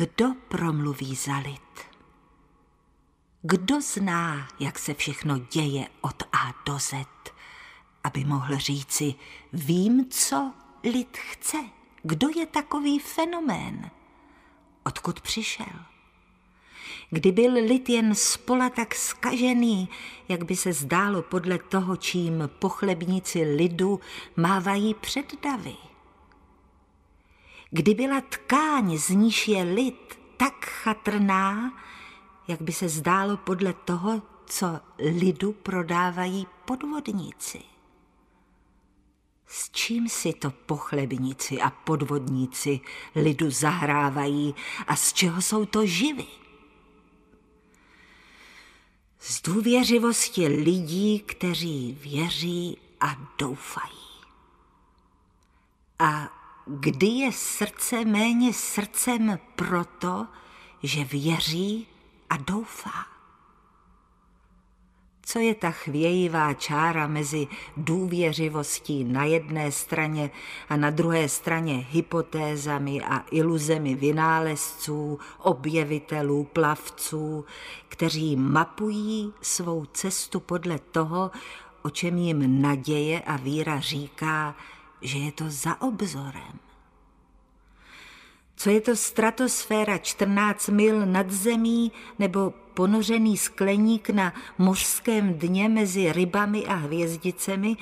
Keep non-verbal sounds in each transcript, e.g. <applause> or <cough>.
Kdo promluví za lid? Kdo zná, jak se všechno děje od A do Z, aby mohl říci, vím, co lid chce? Kdo je takový fenomén? Odkud přišel? Kdy byl lid jen spola tak skažený, jak by se zdálo podle toho, čím pochlebníci lidu mávají před davy. Kdy byla tkáň, z níž je lid, tak chatrná, jak by se zdálo podle toho, co lidu prodávají podvodníci. S čím si to pochlebníci a podvodníci lidu zahrávají a z čeho jsou to živy? Z důvěřivosti lidí, kteří věří a doufají. A kdy je srdce méně srdcem proto, že věří a doufá? Co je ta chvějivá čára mezi důvěřivostí na jedné straně a na druhé straně hypotézami a iluzemi vynálezců, objevitelů, plavců, kteří mapují svou cestu podle toho, o čem jim naděje a víra říká, že je to za obzorem. Co je to stratosféra 14 mil nad zemí nebo ponořený skleník na mořském dně mezi rybami a hvězdicemi,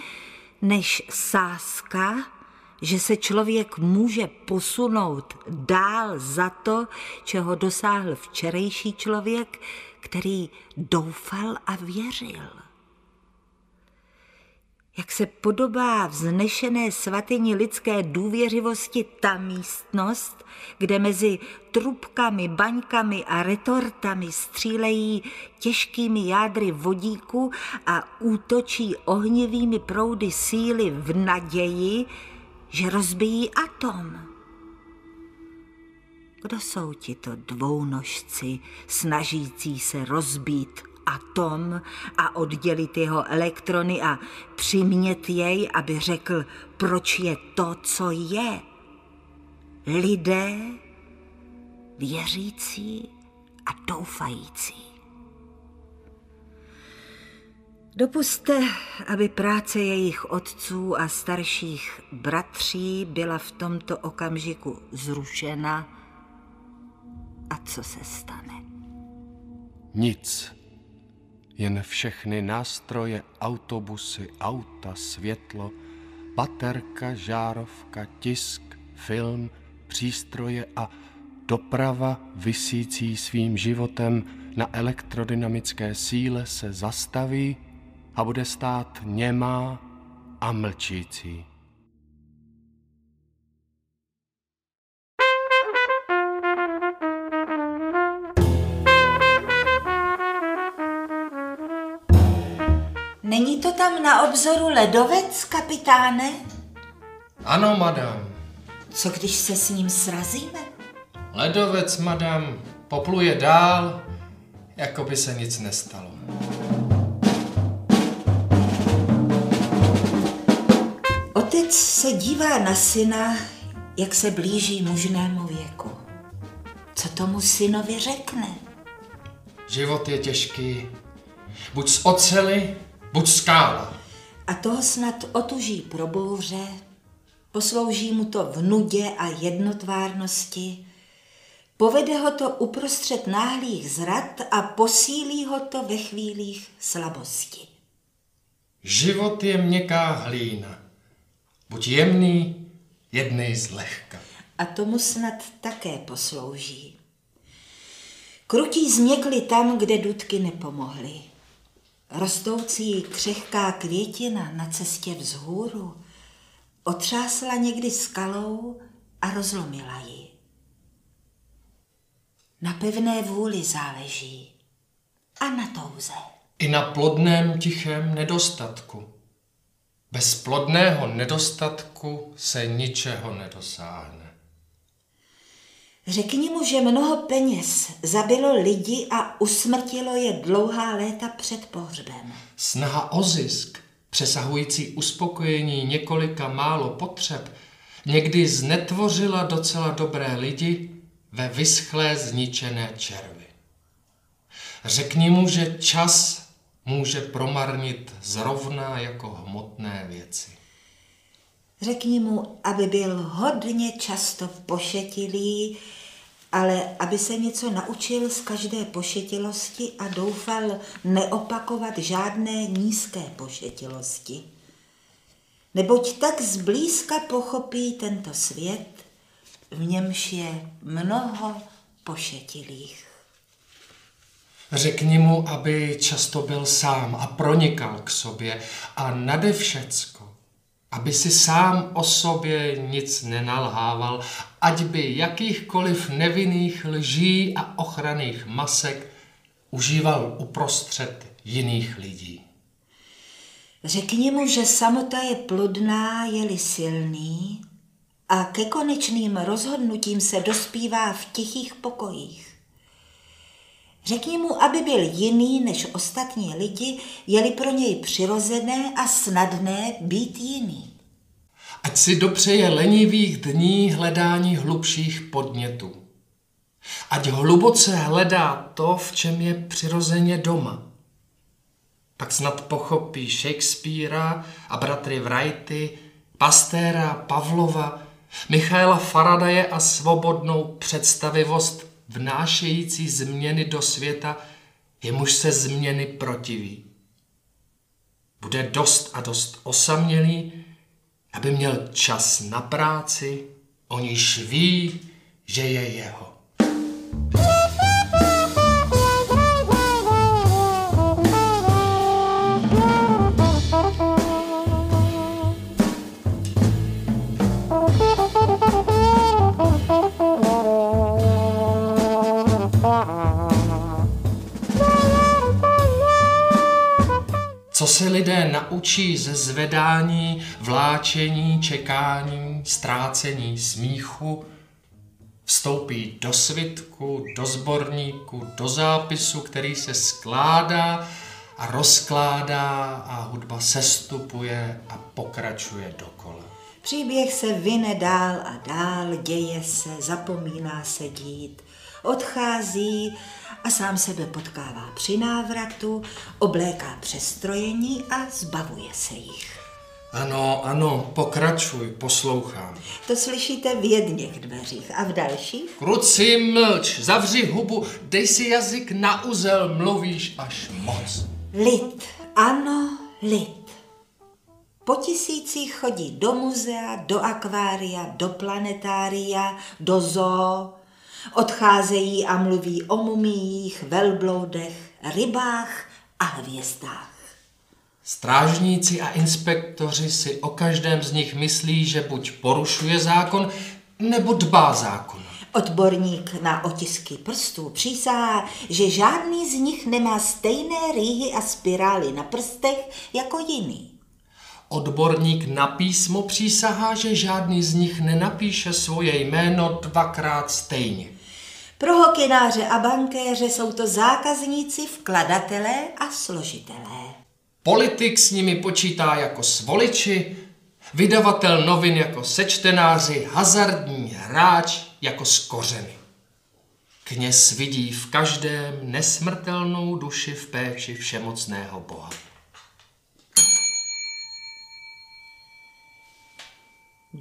než sázka, že se člověk může posunout dál za to, čeho dosáhl včerejší člověk, který doufal a věřil jak se podobá vznešené svatyni lidské důvěřivosti ta místnost, kde mezi trubkami, baňkami a retortami střílejí těžkými jádry vodíku a útočí ohnivými proudy síly v naději, že rozbijí atom. Kdo jsou tito dvounožci, snažící se rozbít atom a oddělit jeho elektrony a přimět jej, aby řekl, proč je to, co je. Lidé věřící a doufající. Dopuste, aby práce jejich otců a starších bratří byla v tomto okamžiku zrušena. A co se stane? Nic jen všechny nástroje, autobusy, auta, světlo, baterka, žárovka, tisk, film, přístroje a doprava vysící svým životem na elektrodynamické síle se zastaví a bude stát němá a mlčící. Není to tam na obzoru ledovec, kapitáne? Ano, madam. Co když se s ním srazíme? Ledovec, madam, popluje dál, jako by se nic nestalo. Otec se dívá na syna, jak se blíží mužnému věku. Co tomu synovi řekne? Život je těžký. Buď z ocely, buď skála. A toho snad otuží pro bouře, poslouží mu to v nudě a jednotvárnosti, povede ho to uprostřed náhlých zrad a posílí ho to ve chvílích slabosti. Život je měkká hlína. Buď jemný, jednej zlehka. A tomu snad také poslouží. Krutí změkly tam, kde dudky nepomohly. Rostoucí křehká květina na cestě vzhůru otřásla někdy skalou a rozlomila ji. Na pevné vůli záleží a na touze. I na plodném tichém nedostatku. Bez plodného nedostatku se ničeho nedosáhne. Řekni mu, že mnoho peněz zabilo lidi a usmrtilo je dlouhá léta před pohřbem. Snaha o zisk, přesahující uspokojení několika málo potřeb, někdy znetvořila docela dobré lidi ve vyschlé zničené červy. Řekni mu, že čas může promarnit zrovna jako hmotné věci. Řekni mu, aby byl hodně často pošetilý, ale aby se něco naučil z každé pošetilosti a doufal neopakovat žádné nízké pošetilosti. Neboť tak zblízka pochopí tento svět, v němž je mnoho pošetilých. Řekni mu, aby často byl sám a pronikal k sobě a nade všecko, aby si sám o sobě nic nenalhával, ať by jakýchkoliv nevinných lží a ochranných masek užíval uprostřed jiných lidí. Řekni mu, že samota je plodná, je-li silný a ke konečným rozhodnutím se dospívá v tichých pokojích. Řekni mu, aby byl jiný než ostatní lidi, je-li pro něj přirozené a snadné být jiný. Ať si dopřeje lenivých dní hledání hlubších podnětů. Ať hluboce hledá to, v čem je přirozeně doma. Pak snad pochopí Shakespearea a bratry Wrighty, Pastéra, Pavlova, Michaela Faradaje a svobodnou představivost vnášející změny do světa, jemuž se změny protiví. Bude dost a dost osamělý, aby měl čas na práci, o níž ví, že je jeho. Co se lidé naučí ze zvedání, vláčení, čekání, ztrácení smíchu, vstoupí do svitku, do sborníku, do zápisu, který se skládá a rozkládá a hudba sestupuje a pokračuje dokola. Příběh se vyne dál a dál, děje se, zapomíná se dít, odchází a sám sebe potkává při návratu, obléká přestrojení a zbavuje se jich. Ano, ano, pokračuj, poslouchám. To slyšíte v jedných dveřích a v dalších? Kruci, mlč, zavři hubu, dej si jazyk na uzel, mluvíš až moc. Lid, ano, lid. Po tisících chodí do muzea, do akvária, do planetária, do zoo, Odcházejí a mluví o mumích, velbloudech, rybách a hvězdách. Strážníci a inspektoři si o každém z nich myslí, že buď porušuje zákon, nebo dbá zákon. Odborník na otisky prstů přísahá, že žádný z nich nemá stejné rýhy a spirály na prstech jako jiný. Odborník na písmo přísahá, že žádný z nich nenapíše svoje jméno dvakrát stejně. Pro hokináře a bankéře jsou to zákazníci, vkladatelé a složitelé. Politik s nimi počítá jako svoliči, vydavatel novin jako sečtenáři, hazardní hráč jako skořeny. Kněz vidí v každém nesmrtelnou duši v péči všemocného Boha.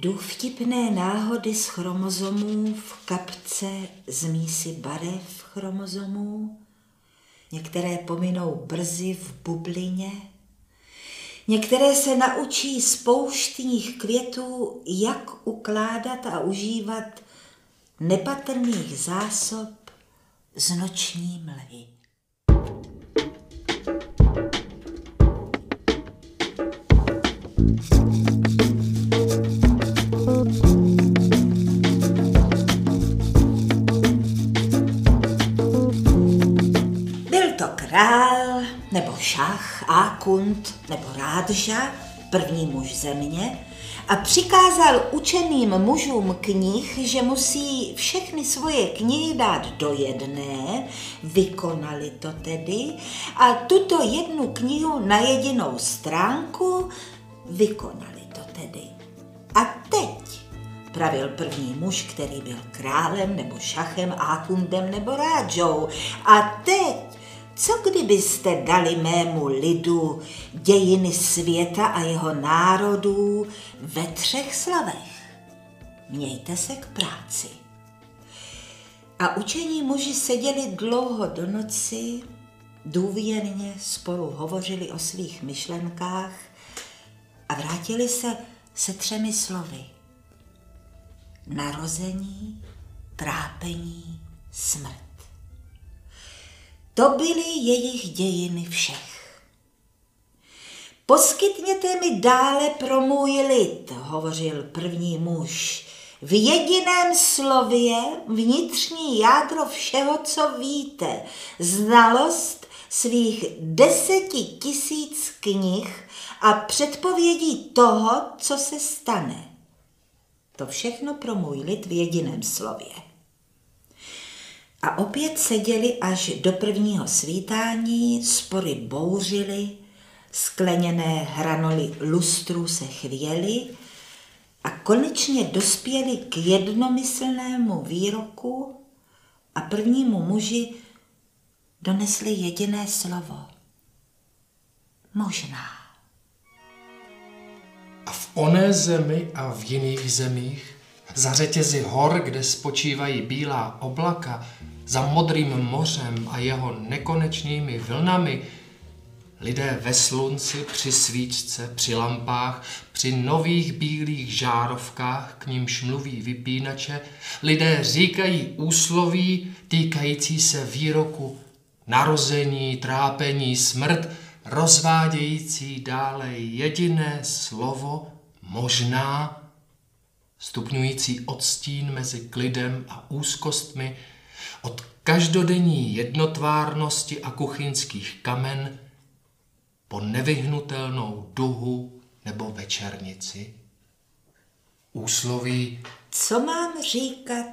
Důvtipné náhody z chromozomů v kapce z mísy barev chromozomů, některé pominou brzy v bublině, některé se naučí z pouštních květů, jak ukládat a užívat nepatrných zásob z noční mlhy. Král, nebo šach, ákunt, nebo rádža, první muž země, a přikázal učeným mužům knih, že musí všechny svoje knihy dát do jedné, vykonali to tedy, a tuto jednu knihu na jedinou stránku vykonali to tedy. A teď pravil první muž, který byl králem nebo šachem, ákundem nebo rádžou. A teď, co kdybyste dali mému lidu dějiny světa a jeho národů ve třech slavech? Mějte se k práci. A učení muži seděli dlouho do noci, důvěrně spolu hovořili o svých myšlenkách a vrátili se se třemi slovy. Narození, trápení, smrt. To byly jejich dějiny všech. Poskytněte mi dále pro můj lid, hovořil první muž, v jediném slově vnitřní jádro všeho, co víte, znalost svých deseti tisíc knih a předpovědí toho, co se stane. To všechno pro můj lid v jediném slově. A opět seděli až do prvního svítání, spory bouřily, skleněné hranoly lustrů se chvěly a konečně dospěli k jednomyslnému výroku a prvnímu muži donesli jediné slovo. Možná. A v oné zemi a v jiných zemích, za řetězy hor, kde spočívají bílá oblaka, za modrým mořem a jeho nekonečnými vlnami, lidé ve slunci, při svíčce, při lampách, při nových bílých žárovkách, k nímž mluví vypínače, lidé říkají úsloví týkající se výroku narození, trápení, smrt, rozvádějící dále jediné slovo, možná, stupňující odstín mezi klidem a úzkostmi, od každodenní jednotvárnosti a kuchyňských kamen po nevyhnutelnou duhu nebo večernici. Úsloví Co mám říkat,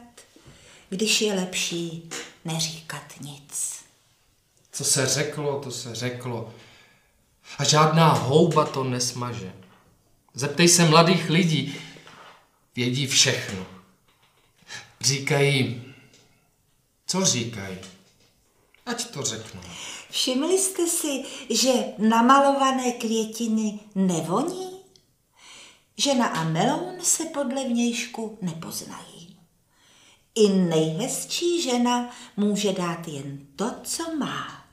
když je lepší neříkat nic? Co se řeklo, to se řeklo. A žádná houba to nesmaže. Zeptej se mladých lidí, vědí všechno. Říkají, co říkají? Ať to řeknu. Všimli jste si, že namalované květiny nevoní? Žena a meloun se podle vnějšku nepoznají. I nejhezčí žena může dát jen to, co má.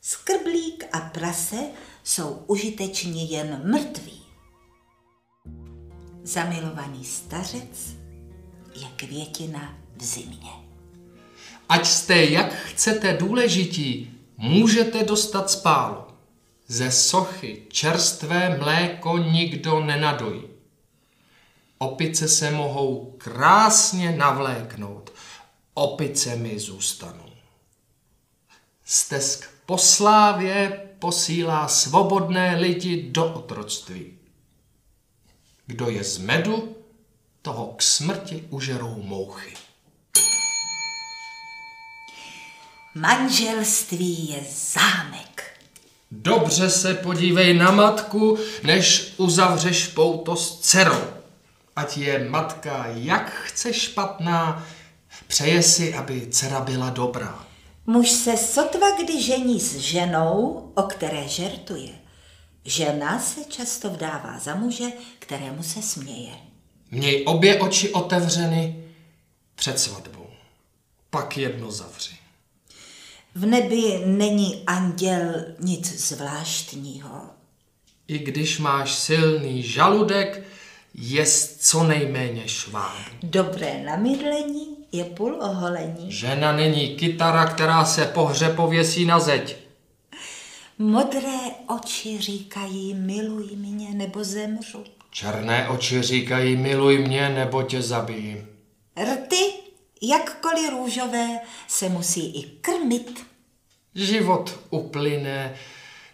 Skrblík a prase jsou užiteční jen mrtví. Zamilovaný stařec je květina v zimě. Ať jste jak chcete důležití, můžete dostat spálu. Ze sochy čerstvé mléko nikdo nenadojí. Opice se mohou krásně navléknout. Opice mi zůstanou. Stesk po slávě posílá svobodné lidi do otroctví. Kdo je z medu, toho k smrti užerou mouchy. Manželství je zámek. Dobře se podívej na matku, než uzavřeš pouto s dcerou. Ať je matka jak chce špatná, přeje si, aby dcera byla dobrá. Muž se sotva kdy žení s ženou, o které žertuje. Žena se často vdává za muže, kterému se směje. Měj obě oči otevřeny před svatbou. Pak jedno zavři. V nebi není anděl nic zvláštního. I když máš silný žaludek, jest co nejméně šváb. Dobré namydlení je půl oholení. Žena není kytara, která se po hře pověsí na zeď. Modré oči říkají miluj mě nebo zemřu. Černé oči říkají miluj mě nebo tě zabijím. Rty, jakkoliv růžové, se musí i krmit. Život uplyne,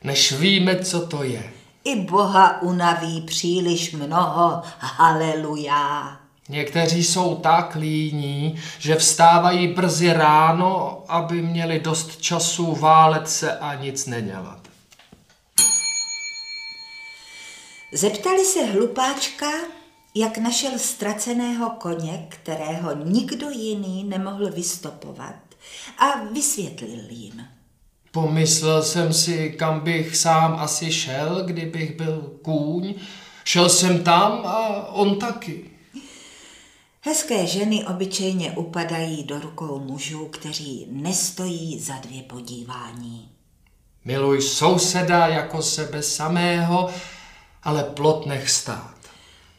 než víme, co to je. I Boha unaví příliš mnoho, haleluja. Někteří jsou tak líní, že vstávají brzy ráno, aby měli dost času válet se a nic nedělat. Zeptali se hlupáčka, jak našel ztraceného koně, kterého nikdo jiný nemohl vystopovat a vysvětlil jim. Pomyslel jsem si, kam bych sám asi šel, kdybych byl kůň. Šel jsem tam a on taky. Hezké ženy obyčejně upadají do rukou mužů, kteří nestojí za dvě podívání. Miluj souseda jako sebe samého, ale plot nech stát.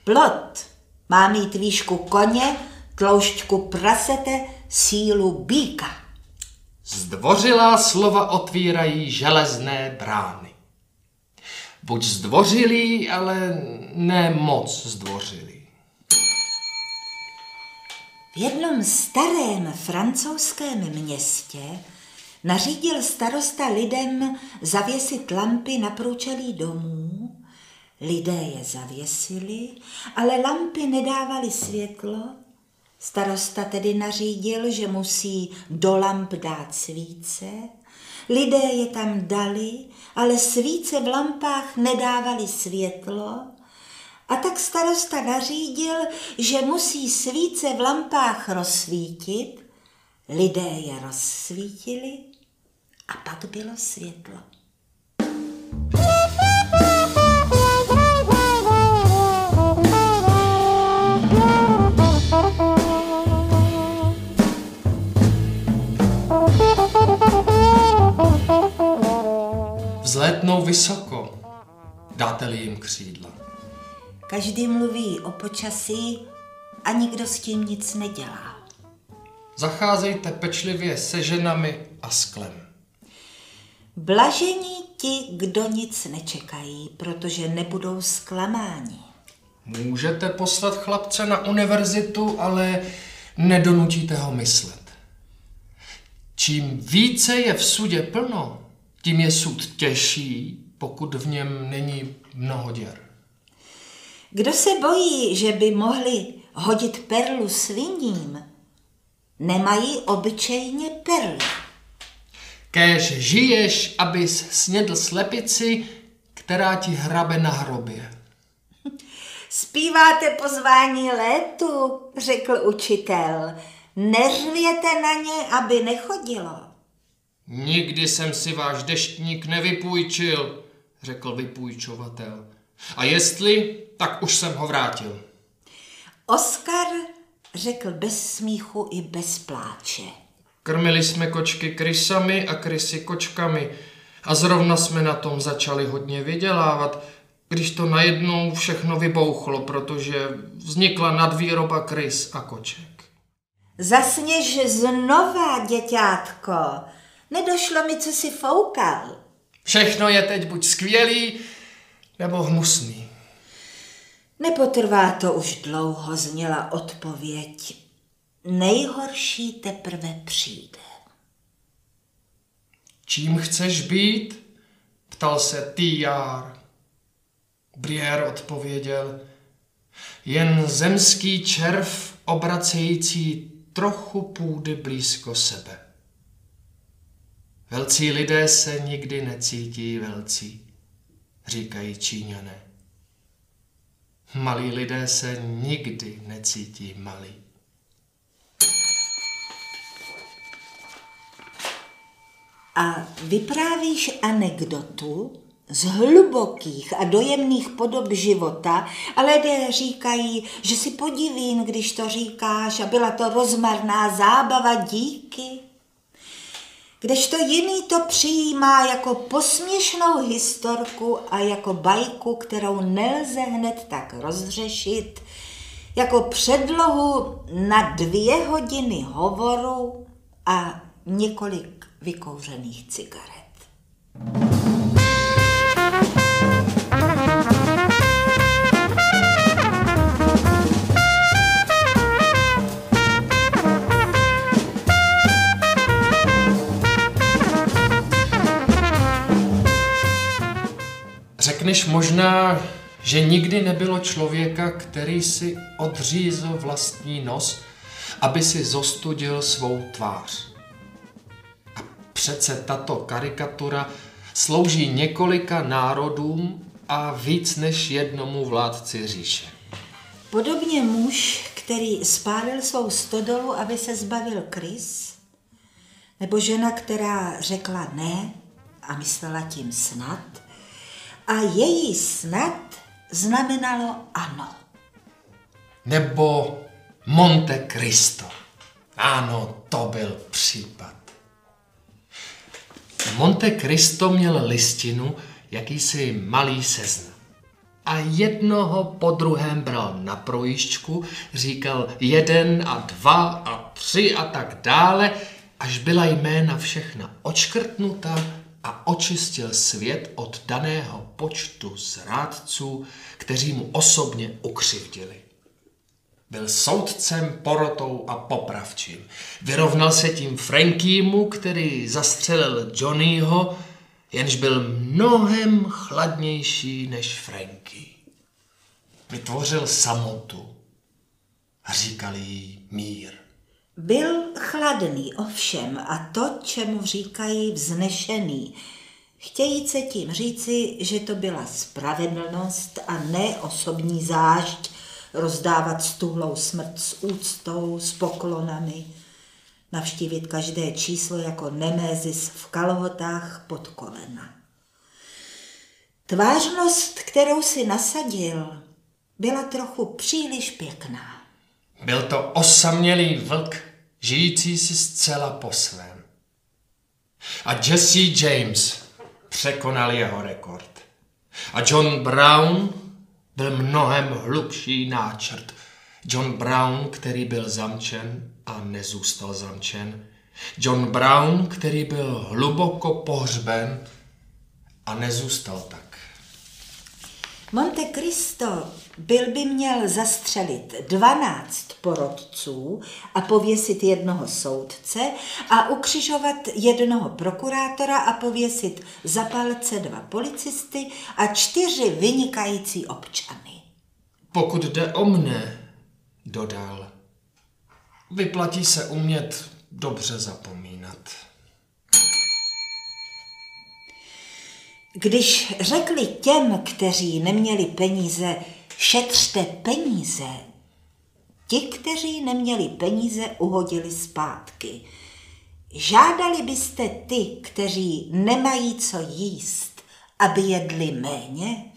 Plot má mít výšku koně, tloušťku prasete, sílu býka. Zdvořilá slova otvírají železné brány. Buď zdvořilý, ale ne moc zdvořilý. V jednom starém francouzském městě nařídil starosta lidem zavěsit lampy na průčelí domů. Lidé je zavěsili, ale lampy nedávaly světlo. Starosta tedy nařídil, že musí do lamp dát svíce. Lidé je tam dali, ale svíce v lampách nedávaly světlo. A tak starosta nařídil, že musí svíce v lampách rozsvítit. Lidé je rozsvítili a pak bylo světlo. Vzlétnou vysoko, dáte-li jim křídla. Každý mluví o počasí a nikdo s tím nic nedělá. Zacházejte pečlivě se ženami a sklem. Blažení ti, kdo nic nečekají, protože nebudou zklamáni. Můžete poslat chlapce na univerzitu, ale nedonutíte ho myslet. Čím více je v sudě plno, tím je sud těžší, pokud v něm není mnoho děr. Kdo se bojí, že by mohli hodit perlu sviním, nemají obyčejně perly. Kéž žiješ, abys snědl slepici, která ti hrabe na hrobě. Zpíváte pozvání létu, řekl učitel. Neřvěte na ně, aby nechodilo. Nikdy jsem si váš deštník nevypůjčil, řekl vypůjčovatel. A jestli, tak už jsem ho vrátil. Oskar řekl bez smíchu i bez pláče. Krmili jsme kočky krysami a krysy kočkami a zrovna jsme na tom začali hodně vydělávat, když to najednou všechno vybouchlo, protože vznikla nadvýroba krys a koček. Zasněž znova, děťátko. Nedošlo mi, co si foukal. Všechno je teď buď skvělý, nebo hnusný. Nepotrvá to už dlouho, zněla odpověď. Nejhorší teprve přijde. Čím chceš být? Ptal se Týjár. Brier odpověděl. Jen zemský červ obracející trochu půdy blízko sebe. Velcí lidé se nikdy necítí velcí, říkají Číňané. Malí lidé se nikdy necítí malí. A vyprávíš anekdotu z hlubokých a dojemných podob života a lidé říkají, že si podivín, když to říkáš a byla to rozmarná zábava díky. Kdežto jiný to přijímá jako posměšnou historku a jako bajku, kterou nelze hned tak rozřešit, jako předlohu na dvě hodiny hovoru a několik vykouřených cigaret. Řekneš možná, že nikdy nebylo člověka, který si odřízl vlastní nos, aby si zostudil svou tvář. A přece tato karikatura slouží několika národům a víc než jednomu vládci říše. Podobně muž, který spálil svou stodolu, aby se zbavil krys, nebo žena, která řekla ne a myslela tím snad, a její snad znamenalo ano. Nebo Monte Cristo. Ano, to byl případ. Monte Cristo měl listinu, jakýsi malý seznam. A jednoho po druhém bral na projišťku, říkal jeden a dva a tři a tak dále, až byla jména všechna očkrtnuta a očistil svět od daného počtu zrádců, kteří mu osobně ukřivdili. Byl soudcem, porotou a popravčím. Vyrovnal se tím Frankýmu, který zastřelil Johnnyho, jenž byl mnohem chladnější než Franky. Vytvořil samotu a říkali jí mír. Byl chladný ovšem a to, čemu říkají vznešený, chtějí se tím říci, že to byla spravedlnost a ne osobní zášť rozdávat stuhlou smrt s úctou, s poklonami, navštívit každé číslo jako Nemézis v kalhotách pod kolena. Tvářnost, kterou si nasadil, byla trochu příliš pěkná. Byl to osamělý vlk, žijící si zcela po svém. A Jesse James překonal jeho rekord. A John Brown byl mnohem hlubší náčrt. John Brown, který byl zamčen a nezůstal zamčen. John Brown, který byl hluboko pohřben a nezůstal tak. Monte Cristo byl by měl zastřelit 12 porodců a pověsit jednoho soudce a ukřižovat jednoho prokurátora a pověsit za palce dva policisty a čtyři vynikající občany. Pokud jde o mne, dodal, vyplatí se umět dobře zapomínat. Když řekli těm, kteří neměli peníze, šetřte peníze, ti, kteří neměli peníze, uhodili zpátky. Žádali byste ty, kteří nemají co jíst, aby jedli méně?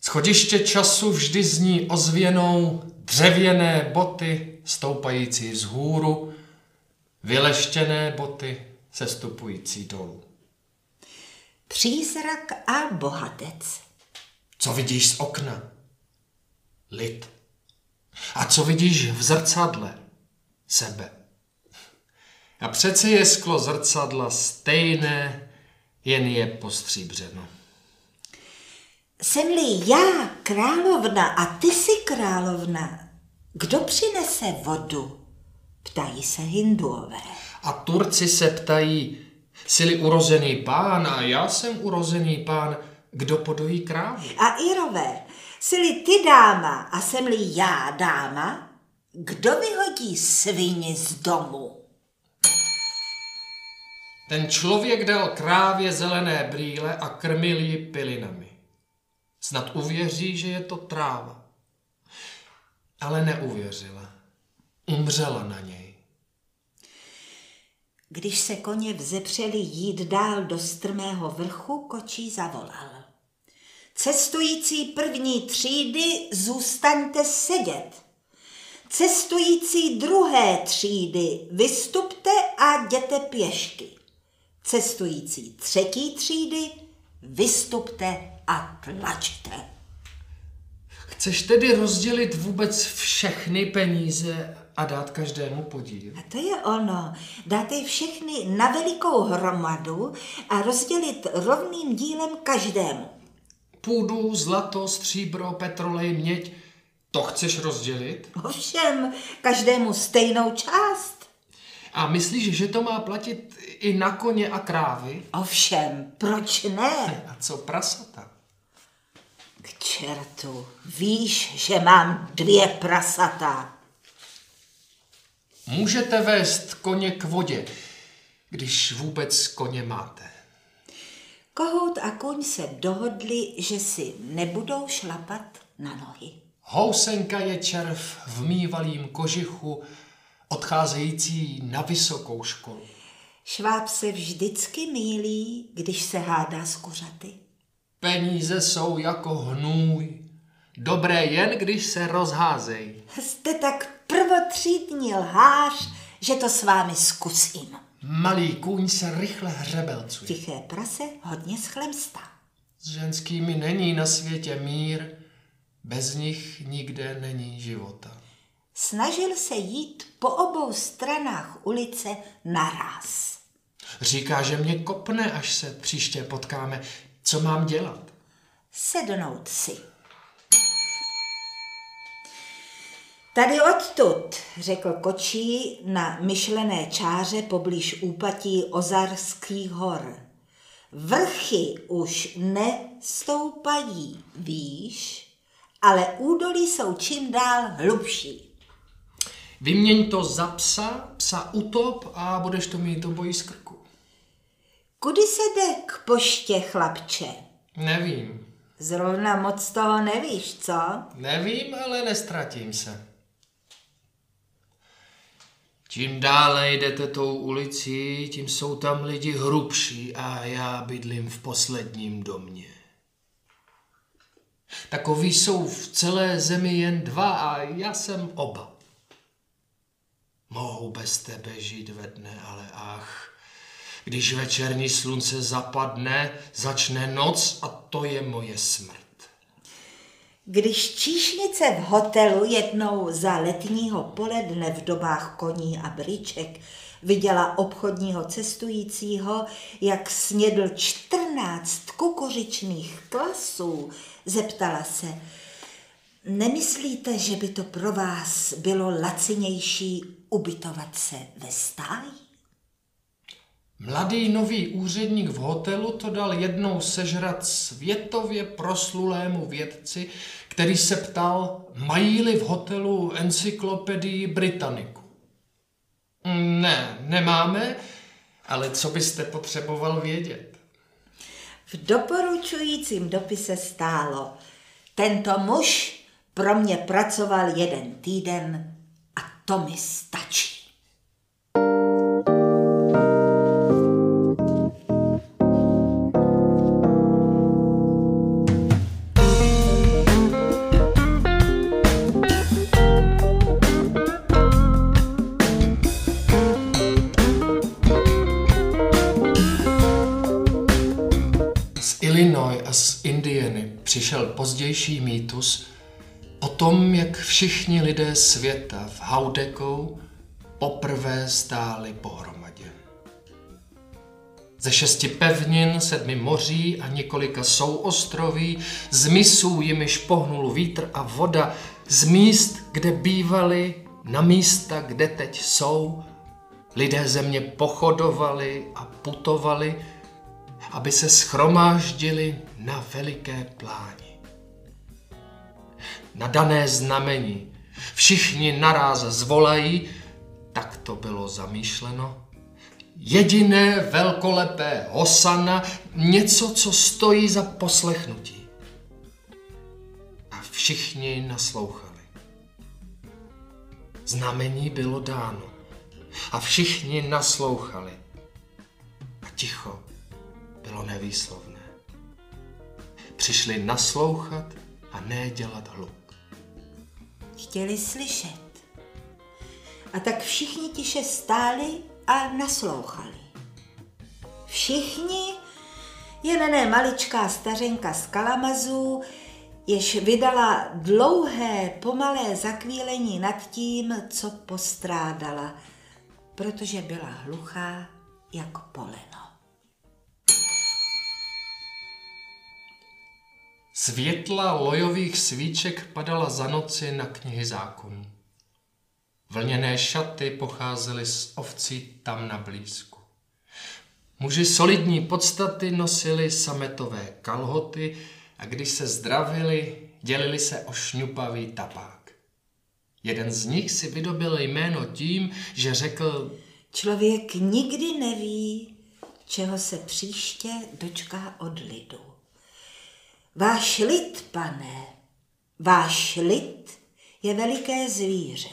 Schodiště času vždy zní ozvěnou dřevěné boty stoupající vzhůru, vyleštěné boty sestupující dolů. Přízrak a bohatec. Co vidíš z okna? Lid. A co vidíš v zrcadle? Sebe. A přece je sklo zrcadla stejné, jen je postříbřeno. Jsem-li já královna a ty jsi královna, kdo přinese vodu? Ptají se hinduové. A Turci se ptají, jsi urozený pán a já jsem urozený pán, kdo podojí krávu? A Irové, jsi ty dáma a jsem-li já dáma, kdo vyhodí svini z domu? Ten člověk dal krávě zelené brýle a krmil ji pilinami. Snad uvěří, že je to tráva. Ale neuvěřila. Umřela na něj. Když se koně vzepřeli jít dál do strmého vrchu, kočí zavolal. Cestující první třídy, zůstaňte sedět. Cestující druhé třídy, vystupte a jděte pěšky. Cestující třetí třídy, vystupte a tlačte. Chceš tedy rozdělit vůbec všechny peníze a dát každému podíl? A to je ono. Dáte je všechny na velikou hromadu a rozdělit rovným dílem každému. Půdu, zlato, stříbro, petrolej, měď, to chceš rozdělit? Ovšem, každému stejnou část. A myslíš, že to má platit i na koně a krávy? Ovšem, proč ne? <laughs> A co prasata? K čertu, víš, že mám dvě prasata. Můžete vést koně k vodě, když vůbec koně máte. Kohout a kuň se dohodli, že si nebudou šlapat na nohy. Housenka je červ v mývalým kožichu, odcházející na vysokou školu. Šváb se vždycky mílí, když se hádá s kuřaty. Peníze jsou jako hnůj. Dobré jen, když se rozházejí. Jste tak prvotřídní lhář, že to s vámi zkusím. Malý kůň se rychle hřebelcuje. Tiché prase hodně schlemstá. S ženskými není na světě mír, bez nich nikde není života. Snažil se jít po obou stranách ulice naraz. Říká, že mě kopne, až se příště potkáme. Co mám dělat? Sednout si. Tady odtud, řekl kočí na myšlené čáře poblíž úpatí Ozarských hor. Vrchy už nestoupají výš, ale údolí jsou čím dál hlubší. Vyměň to za psa, psa utop a budeš to mít bojí z krku. Kudy se jde k poště, chlapče? Nevím. Zrovna moc toho nevíš, co? Nevím, ale nestratím se. Čím dále jdete tou ulicí, tím jsou tam lidi hrubší a já bydlím v posledním domě. Takový jsou v celé zemi jen dva a já jsem oba. Mohu bez tebe žít ve dne, ale ach, když večerní slunce zapadne, začne noc a to je moje smrt. Když číšnice v hotelu jednou za letního poledne v dobách koní a briček viděla obchodního cestujícího, jak snědl 14 kukuřičných klasů, zeptala se, nemyslíte, že by to pro vás bylo lacinější ubytovat se ve stáji? Mladý nový úředník v hotelu to dal jednou sežrat světově proslulému vědci, který se ptal, mají-li v hotelu encyklopedii Britanniku. Ne, nemáme, ale co byste potřeboval vědět? V doporučujícím dopise stálo, tento muž pro mě pracoval jeden týden a to mi stačí. Pozdější mýtus o tom, jak všichni lidé světa v Haudekou poprvé stáli pohromadě. Ze šesti pevnin, sedmi moří a několika souostroví, z misů jimiž pohnul vítr a voda, z míst, kde bývali, na místa, kde teď jsou, lidé země pochodovali a putovali, aby se schromáždili na veliké pláni. Na dané znamení všichni naráz zvolají, tak to bylo zamýšleno, jediné velkolepé hosana, něco, co stojí za poslechnutí. A všichni naslouchali. Znamení bylo dáno a všichni naslouchali. A ticho bylo nevýslovné. Přišli naslouchat a ne dělat hluk. Chtěli slyšet. A tak všichni tiše stáli a naslouchali. Všichni, jen ne maličká stařenka z Kalamazů, jež vydala dlouhé, pomalé zakvílení nad tím, co postrádala, protože byla hluchá jako poleno. Světla lojových svíček padala za noci na knihy zákonů. Vlněné šaty pocházely z ovcí tam na blízku. Muži solidní podstaty nosili sametové kalhoty a když se zdravili, dělili se o šňupavý tapák. Jeden z nich si vydobil jméno tím, že řekl Člověk nikdy neví, čeho se příště dočká od lidu. Váš lid, pane, váš lid je veliké zvíře.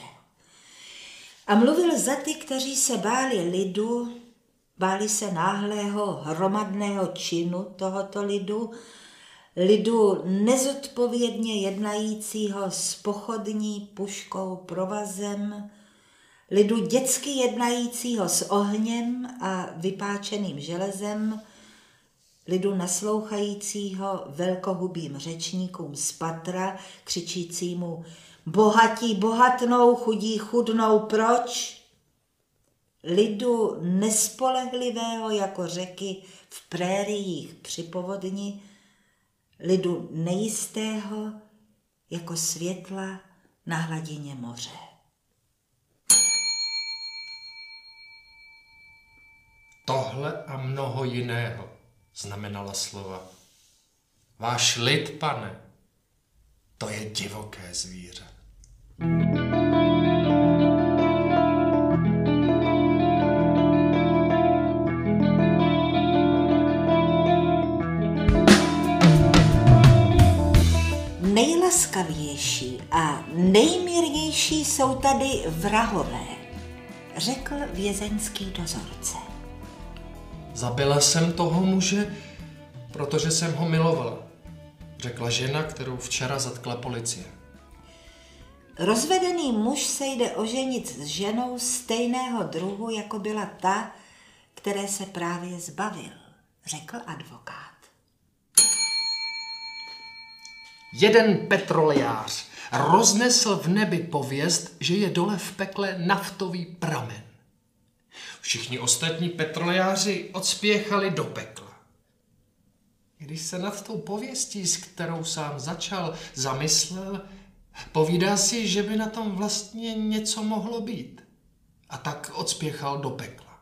A mluvil za ty, kteří se báli lidu, báli se náhlého hromadného činu tohoto lidu, lidu nezodpovědně jednajícího s pochodní puškou provazem, lidu dětsky jednajícího s ohněm a vypáčeným železem, lidu naslouchajícího velkohubým řečníkům z patra, křičícímu bohatí bohatnou, chudí chudnou, proč? Lidu nespolehlivého jako řeky v prériích při povodni, lidu nejistého jako světla na hladině moře. Tohle a mnoho jiného znamenala slova. Váš lid, pane, to je divoké zvíře. Nejlaskavější a nejmírnější jsou tady vrahové, řekl vězeňský dozorce. Zabila jsem toho muže, protože jsem ho milovala, řekla žena, kterou včera zatkla policie. Rozvedený muž se jde oženit s ženou stejného druhu, jako byla ta, které se právě zbavil, řekl advokát. Jeden petrolejář roznesl v nebi pověst, že je dole v pekle naftový pramen. Všichni ostatní petrolejáři odspěchali do pekla. Když se nad tou pověstí, s kterou sám začal, zamyslel, povídá si, že by na tom vlastně něco mohlo být. A tak odspěchal do pekla.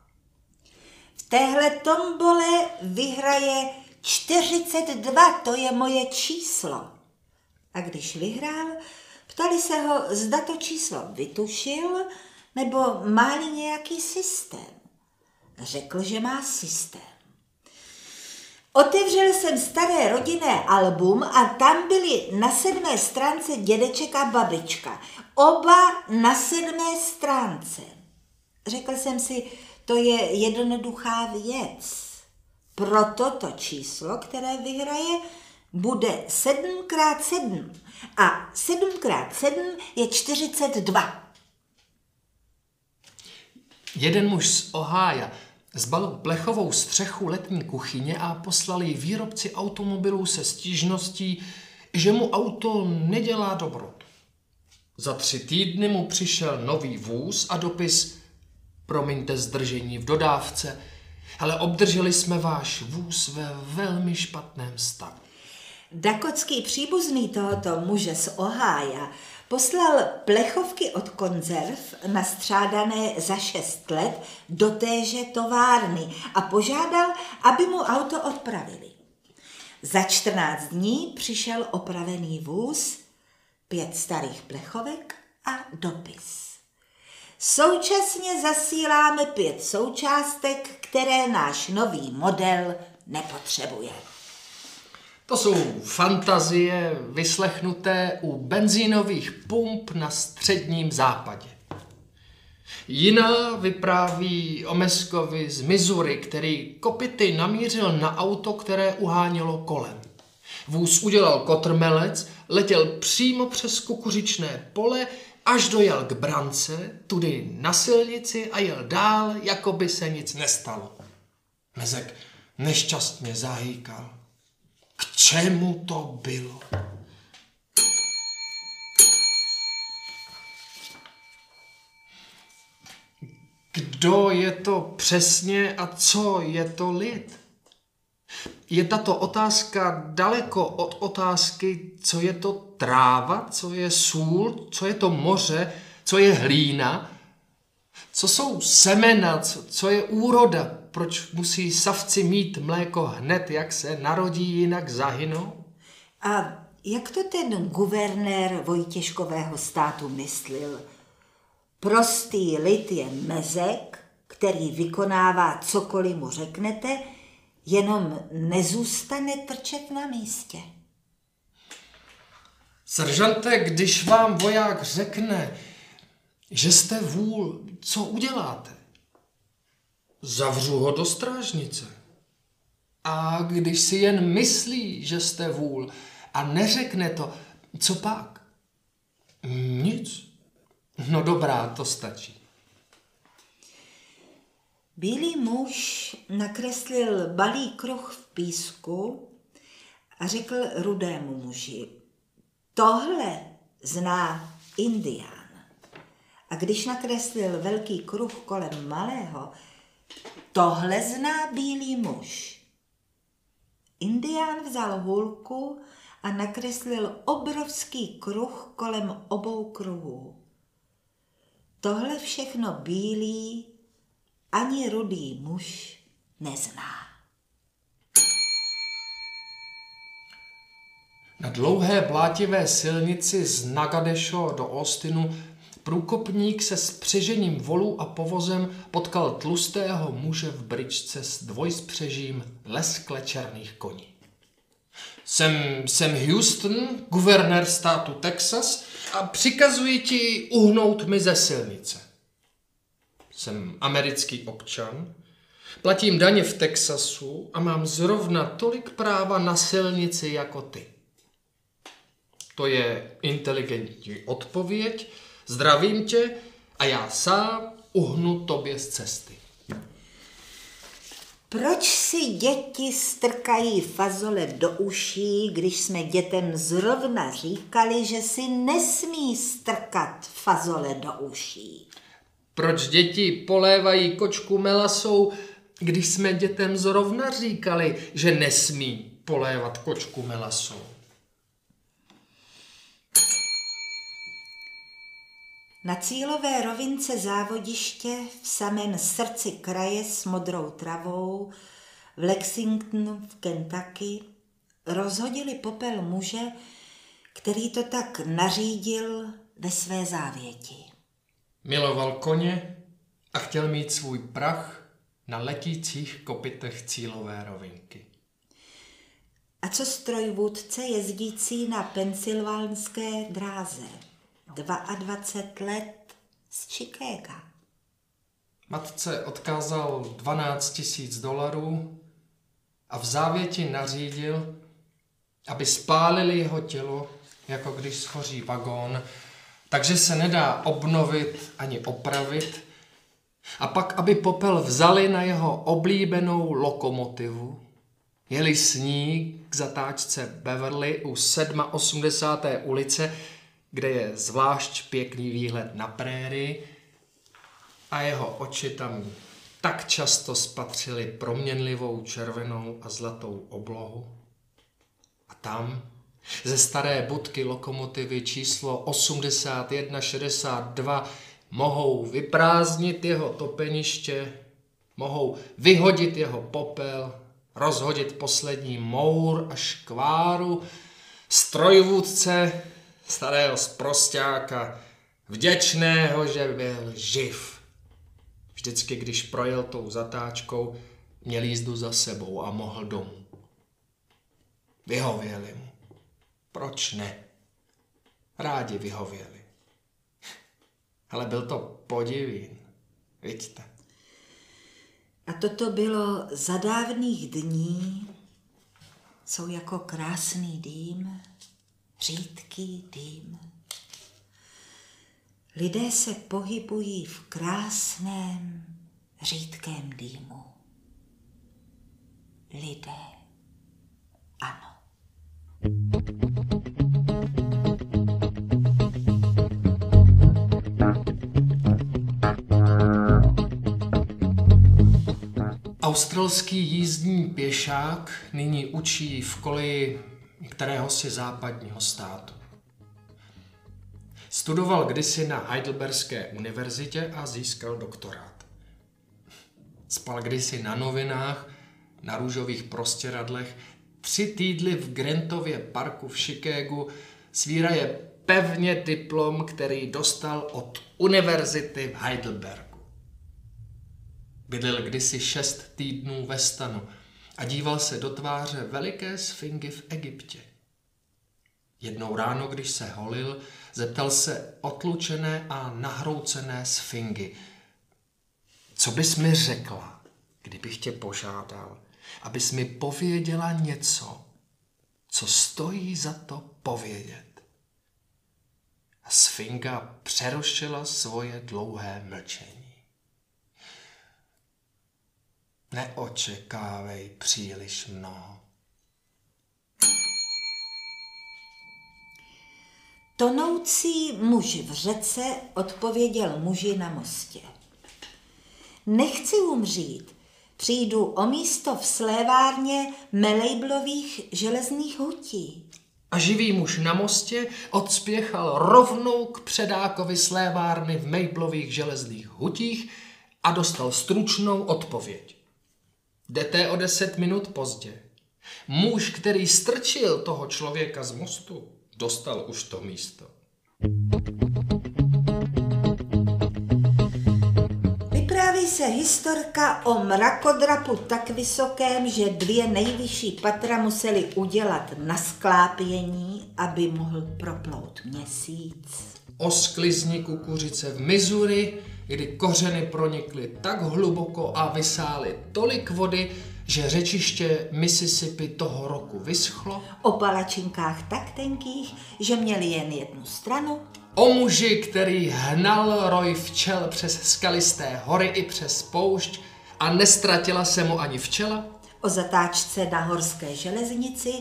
V téhle tombole vyhraje 42, to je moje číslo. A když vyhrál, ptali se ho, zda to číslo vytušil, nebo má nějaký systém. Řekl, že má systém. Otevřel jsem staré rodinné album a tam byly na sedmé stránce dědeček a babička. Oba na sedmé stránce. Řekl jsem si, to je jednoduchá věc. Proto to číslo, které vyhraje, bude 7 krát 7 a 7 krát 7 je 42. Jeden muž z Ohája zbalil plechovou střechu letní kuchyně a poslal ji výrobci automobilů se stížností, že mu auto nedělá dobrotu. Za tři týdny mu přišel nový vůz a dopis Promiňte zdržení v dodávce, ale obdrželi jsme váš vůz ve velmi špatném stavu. Dakotský příbuzný tohoto muže z Ohája poslal plechovky od konzerv nastřádané za šest let do téže továrny a požádal, aby mu auto odpravili. Za 14 dní přišel opravený vůz, pět starých plechovek a dopis. Současně zasíláme pět součástek, které náš nový model nepotřebuje. To jsou fantazie vyslechnuté u benzínových pump na středním západě. Jiná vypráví o Meskovi z Missouri, který kopity namířil na auto, které uhánělo kolem. Vůz udělal kotrmelec, letěl přímo přes kukuřičné pole, až dojel k brance, tudy na silnici a jel dál, jako by se nic nestalo. Mezek nešťastně zahýkal. Čemu to bylo? Kdo je to přesně a co je to lid? Je tato otázka daleko od otázky, co je to tráva, co je sůl, co je to moře, co je hlína, co jsou semena, co, co je úroda, proč musí savci mít mléko hned, jak se narodí, jinak zahynou? A jak to ten guvernér Vojtěžkového státu myslil? Prostý lid je mezek, který vykonává cokoliv mu řeknete, jenom nezůstane trčet na místě. Seržante, když vám voják řekne, že jste vůl, co uděláte? Zavřu ho do strážnice. A když si jen myslí, že jste vůl a neřekne to, co pak? Nic. No dobrá, to stačí. Bílý muž nakreslil balý kruh v písku a řekl rudému muži, tohle zná Indián. A když nakreslil velký kruh kolem malého, tohle zná bílý muž. Indián vzal hůlku a nakreslil obrovský kruh kolem obou kruhů. Tohle všechno bílý ani rudý muž nezná. Na dlouhé blátivé silnici z Nagadešo do Austinu průkopník se spřežením volů a povozem potkal tlustého muže v bričce s dvojspřežím leskle černých koní. Jsem, jsem Houston, guvernér státu Texas a přikazuji ti uhnout mi ze silnice. Jsem americký občan, platím daně v Texasu a mám zrovna tolik práva na silnici jako ty. To je inteligentní odpověď, zdravím tě a já sám uhnu tobě z cesty. Proč si děti strkají fazole do uší, když jsme dětem zrovna říkali, že si nesmí strkat fazole do uší? Proč děti polévají kočku melasou, když jsme dětem zrovna říkali, že nesmí polévat kočku melasou? Na cílové rovince závodiště v samém srdci kraje s modrou travou v Lexington v Kentucky rozhodili popel muže, který to tak nařídil ve své závěti. Miloval koně a chtěl mít svůj prach na letících kopitech cílové rovinky. A co strojvůdce jezdící na pensylvánské dráze? 22 let z Chicaga. Matce odkázal 12 tisíc dolarů a v závěti nařídil, aby spálili jeho tělo, jako když schoří vagón, takže se nedá obnovit ani opravit, a pak, aby popel vzali na jeho oblíbenou lokomotivu, jeli s ní k zatáčce Beverly u 87. ulice, kde je zvlášť pěkný výhled na préry a jeho oči tam tak často spatřili proměnlivou červenou a zlatou oblohu. A tam, ze staré budky lokomotivy číslo 8162, mohou vyprázdnit jeho topeniště, mohou vyhodit jeho popel, rozhodit poslední mour a škváru, strojvůdce starého sprostáka, vděčného, že byl živ. Vždycky, když projel tou zatáčkou, měl jízdu za sebou a mohl domů. Vyhověli mu. Proč ne? Rádi vyhověli. Ale byl to podivín, vidíte. A toto bylo za dávných dní, jsou jako krásný dým, řídký dým. Lidé se pohybují v krásném, řídkém dýmu. Lidé, ano. Australský jízdní pěšák nyní učí v koleji kterého si západního státu. Studoval kdysi na Heidelberské univerzitě a získal doktorát. Spal kdysi na novinách, na růžových prostěradlech, tři týdly v Grantově parku v Chicagu, svíraje pevně diplom, který dostal od univerzity v Heidelbergu. Bydlel kdysi šest týdnů ve stanu a díval se do tváře veliké sfingy v Egyptě. Jednou ráno, když se holil, zeptal se otlučené a nahroucené sfingy. Co bys mi řekla, kdybych tě požádal, abys mi pověděla něco, co stojí za to povědět? A sfinga přerušila svoje dlouhé mlčení. Neočekávej příliš mnoho. Tonoucí muž v řece odpověděl muži na mostě. Nechci umřít, přijdu o místo v slévárně melejblových železných hutí. A živý muž na mostě odspěchal rovnou k předákovi slévárny v Mejblových železných hutích a dostal stručnou odpověď. Jdete o deset minut pozdě. Muž, který strčil toho člověka z mostu, dostal už to místo. Vypráví se historka o mrakodrapu tak vysokém, že dvě nejvyšší patra museli udělat na sklápění, aby mohl proplout měsíc. O sklizni kukuřice v Missouri, kdy kořeny pronikly tak hluboko a vysály tolik vody, že řečiště Mississippi toho roku vyschlo. O palačinkách tak tenkých, že měli jen jednu stranu. O muži, který hnal roj včel přes skalisté hory i přes poušť a nestratila se mu ani včela. O zatáčce na horské železnici,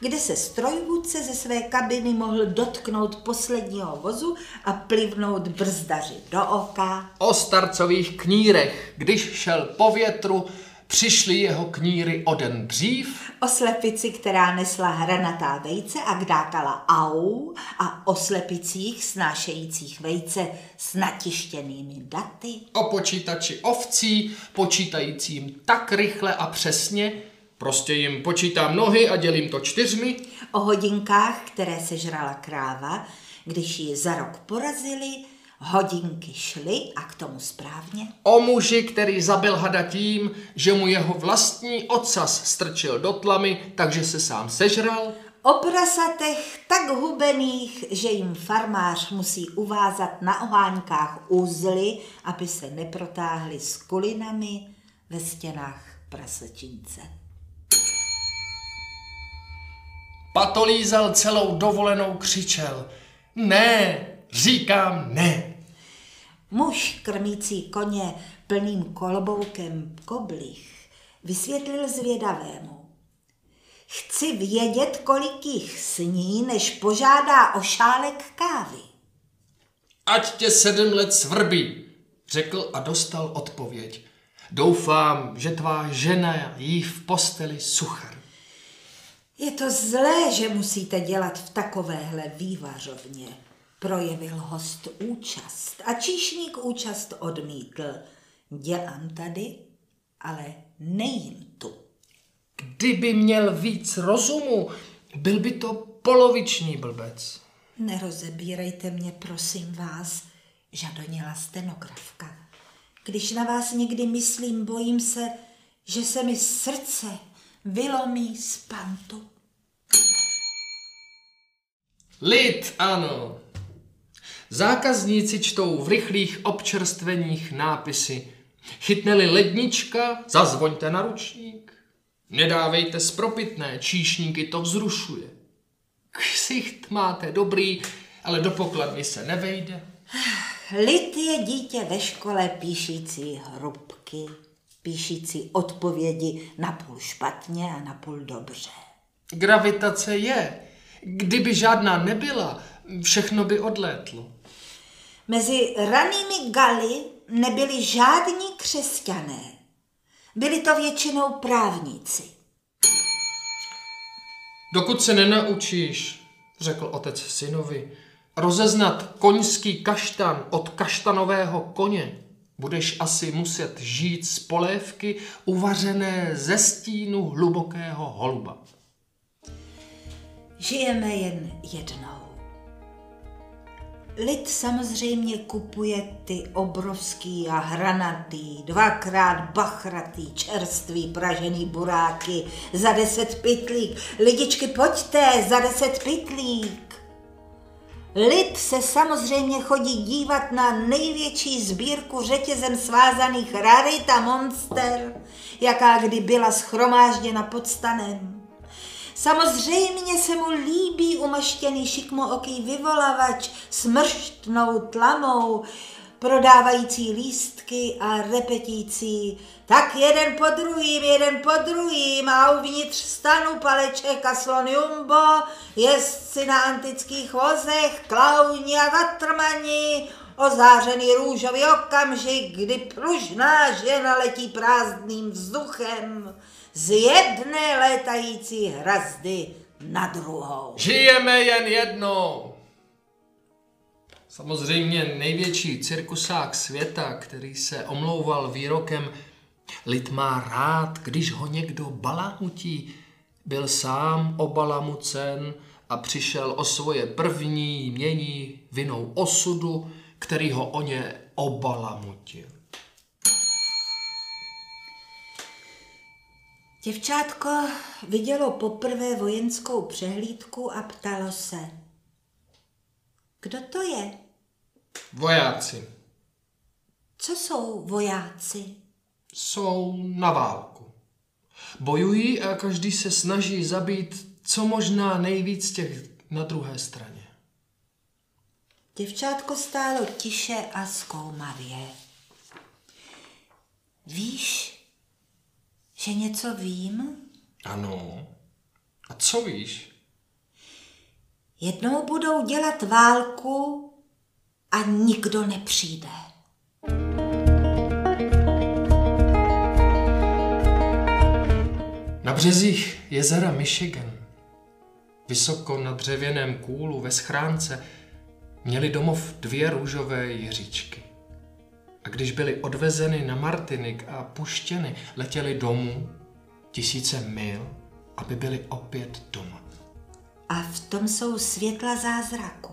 kde se strojvůdce ze své kabiny mohl dotknout posledního vozu a plivnout brzdaři do oka. O starcových knírech, když šel po větru, přišli jeho kníry o den dřív. O slepici, která nesla hranatá vejce a kdákala au a o slepicích snášejících vejce s natištěnými daty. O počítači ovcí, počítajícím tak rychle a přesně, prostě jim počítám nohy a dělím to čtyřmi. O hodinkách, které sežrala kráva, když ji za rok porazili, hodinky šly a k tomu správně. O muži, který zabil hada tím, že mu jeho vlastní ocas strčil do tlamy, takže se sám sežral. O prasatech tak hubených, že jim farmář musí uvázat na oháňkách úzly, aby se neprotáhly s kulinami ve stěnách prasečince. Patolízal celou dovolenou křičel. Ne, říkám ne. Muž krmící koně plným kolboukem koblih vysvětlil zvědavému. Chci vědět, kolik jich sní, než požádá o šálek kávy. Ať tě sedm let svrbí, řekl a dostal odpověď. Doufám, že tvá žena jí v posteli suchar. Je to zlé, že musíte dělat v takovéhle vývařovně, projevil host účast a číšník účast odmítl. Dělám tady, ale nejím tu. Kdyby měl víc rozumu, byl by to poloviční blbec. Nerozebírejte mě, prosím vás, žadonila stenografka. Když na vás někdy myslím, bojím se, že se mi srdce vylomí z pantu. Lid, ano. Zákazníci čtou v rychlých občerstveních nápisy. Chytneli lednička, zazvoňte na ručník. Nedávejte spropitné, číšníky to vzrušuje. Ksicht máte dobrý, ale do pokladny se nevejde. <sighs> Lid je dítě ve škole píšící hrubky, píšící odpovědi napůl špatně a napůl dobře. Gravitace je. Kdyby žádná nebyla, všechno by odlétlo. Mezi ranými galy nebyli žádní křesťané. Byli to většinou právníci. Dokud se nenaučíš, řekl otec synovi, rozeznat koňský kaštan od kaštanového koně, budeš asi muset žít z polévky uvařené ze stínu hlubokého holuba. Žijeme jen jednou. Lid samozřejmě kupuje ty obrovský a hranatý, dvakrát bachratý, čerstvý pražený buráky za deset pitlík. Lidičky, pojďte, za deset pitlík. Lid se samozřejmě chodí dívat na největší sbírku řetězem svázaných rarit a monster, jaká kdy byla schromážděna pod stanem. Samozřejmě se mu líbí umaštěný šikmooký vyvolavač s mrštnou tlamou, prodávající lístky a repetící. Tak jeden po druhým, jeden po druhým a uvnitř stanu paleček a slon jumbo, jezdci na antických vozech, klauni a vatrmani, ozářený růžový okamžik, kdy pružná žena letí prázdným vzduchem z jedné létající hrazdy na druhou. Žijeme jen jednou. Samozřejmě největší cirkusák světa, který se omlouval výrokem Lid má rád, když ho někdo balamutí, byl sám obalamucen a přišel o svoje první mění vinou osudu, který ho o ně obalamutil. Děvčátko vidělo poprvé vojenskou přehlídku a ptalo se. Kdo to je? Vojáci. Co jsou vojáci? Jsou na válku. Bojují a každý se snaží zabít co možná nejvíc těch na druhé straně. Děvčátko stálo tiše a zkoumavě. Víš, že něco vím? Ano. A co víš? Jednou budou dělat válku a nikdo nepřijde. Na březích jezera Michigan, vysoko na dřevěném kůlu ve schránce, měli domov dvě růžové jiříčky. A když byly odvezeny na Martinik a puštěny, letěli domů tisíce mil, aby byli opět doma. V tom jsou světla zázraku.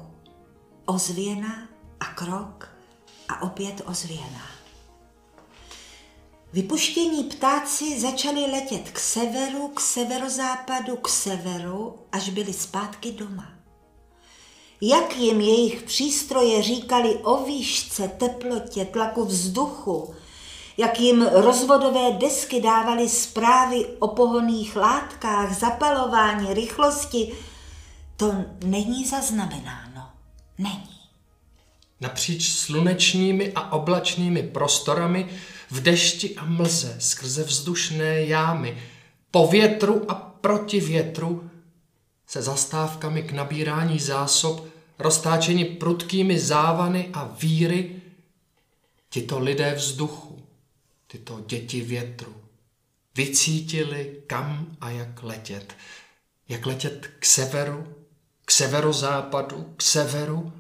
Ozvěna a krok a opět ozvěna. Vypuštění ptáci začali letět k severu, k severozápadu, k severu, až byli zpátky doma. Jak jim jejich přístroje říkali o výšce, teplotě, tlaku vzduchu, jak jim rozvodové desky dávaly zprávy o pohoných látkách, zapalování, rychlosti, to není zaznamenáno. Není. Napříč slunečními a oblačnými prostorami, v dešti a mlze, skrze vzdušné jámy, po větru a proti větru, se zastávkami k nabírání zásob, roztáčeni prudkými závany a víry, tito lidé vzduchu, tyto děti větru, vycítili, kam a jak letět. Jak letět k severu, k severozápadu, k severu,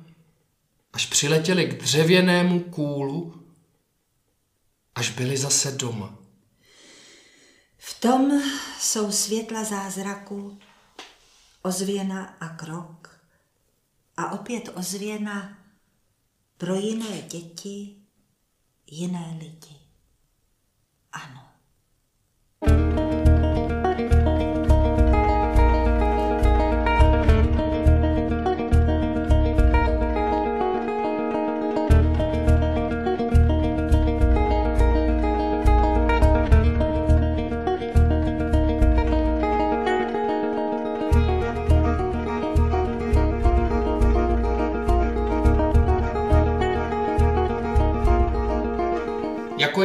až přiletěli k dřevěnému kůlu, až byli zase doma. V tom jsou světla zázraku, ozvěna a krok a opět ozvěna pro jiné děti, jiné lidi. Ano.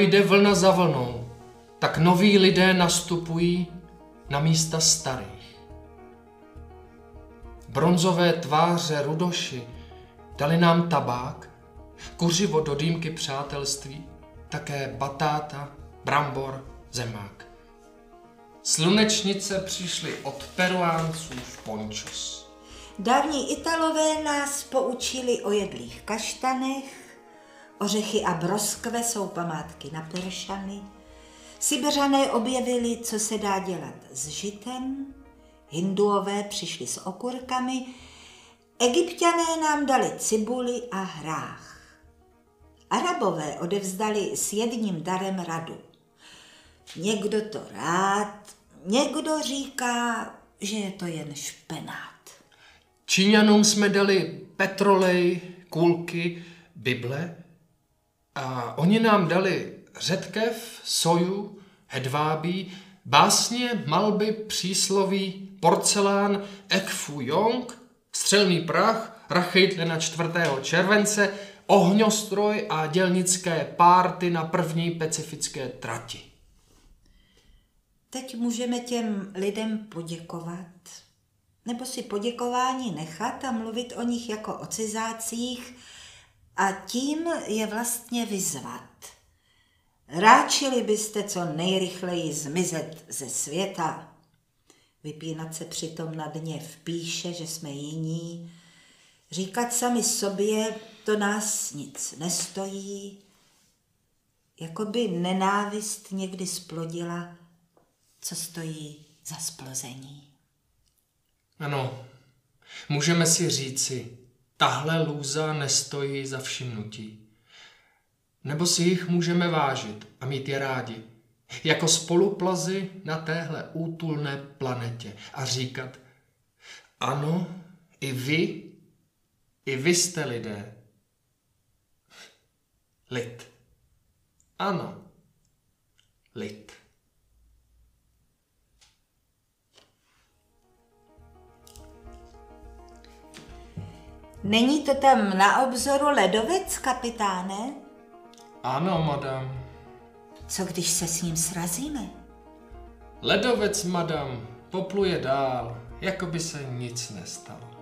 Jde vlna za vlnou, tak noví lidé nastupují na místa starých. Bronzové tváře rudoši dali nám tabák, kuřivo do dýmky přátelství, také batáta, brambor, zemák. Slunečnice přišly od Peruánců v pončos. Dávní Italové nás poučili o jedlých kaštanech, ořechy a broskve jsou památky na Peršany, Sibiřané objevili, co se dá dělat s žitem, Hinduové přišli s okurkami Egyptiané nám dali cibuli a hrách. Arabové odevzdali s jedním darem radu. Někdo to rád, někdo říká, že je to jen špenát. Číňanům jsme dali petrolej, kulky, Bible a oni nám dali řetkev, soju, hedvábí, básně, malby, přísloví, porcelán, ekfu jong, střelný prach, rachejtle na 4. července, ohňostroj a dělnické párty na první pacifické trati. Teď můžeme těm lidem poděkovat, nebo si poděkování nechat a mluvit o nich jako o cizácích a tím je vlastně vyzvat. Ráčili byste co nejrychleji zmizet ze světa. Vypínat se přitom na dně v píše, že jsme jiní. Říkat sami sobě, to nás nic nestojí. Jakoby nenávist někdy splodila, co stojí za splození. Ano, můžeme si říci, tahle lůza nestojí za všimnutí. Nebo si jich můžeme vážit a mít je rádi, jako spoluplazy na téhle útulné planetě a říkat, ano, i vy, i vy jste lidé. Lid. Ano, lid. Není to tam na obzoru ledovec, kapitáne? Ano, madam. Co když se s ním srazíme? Ledovec, madam, popluje dál, jako by se nic nestalo.